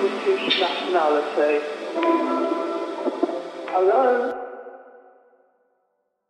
with his nationality. Hello?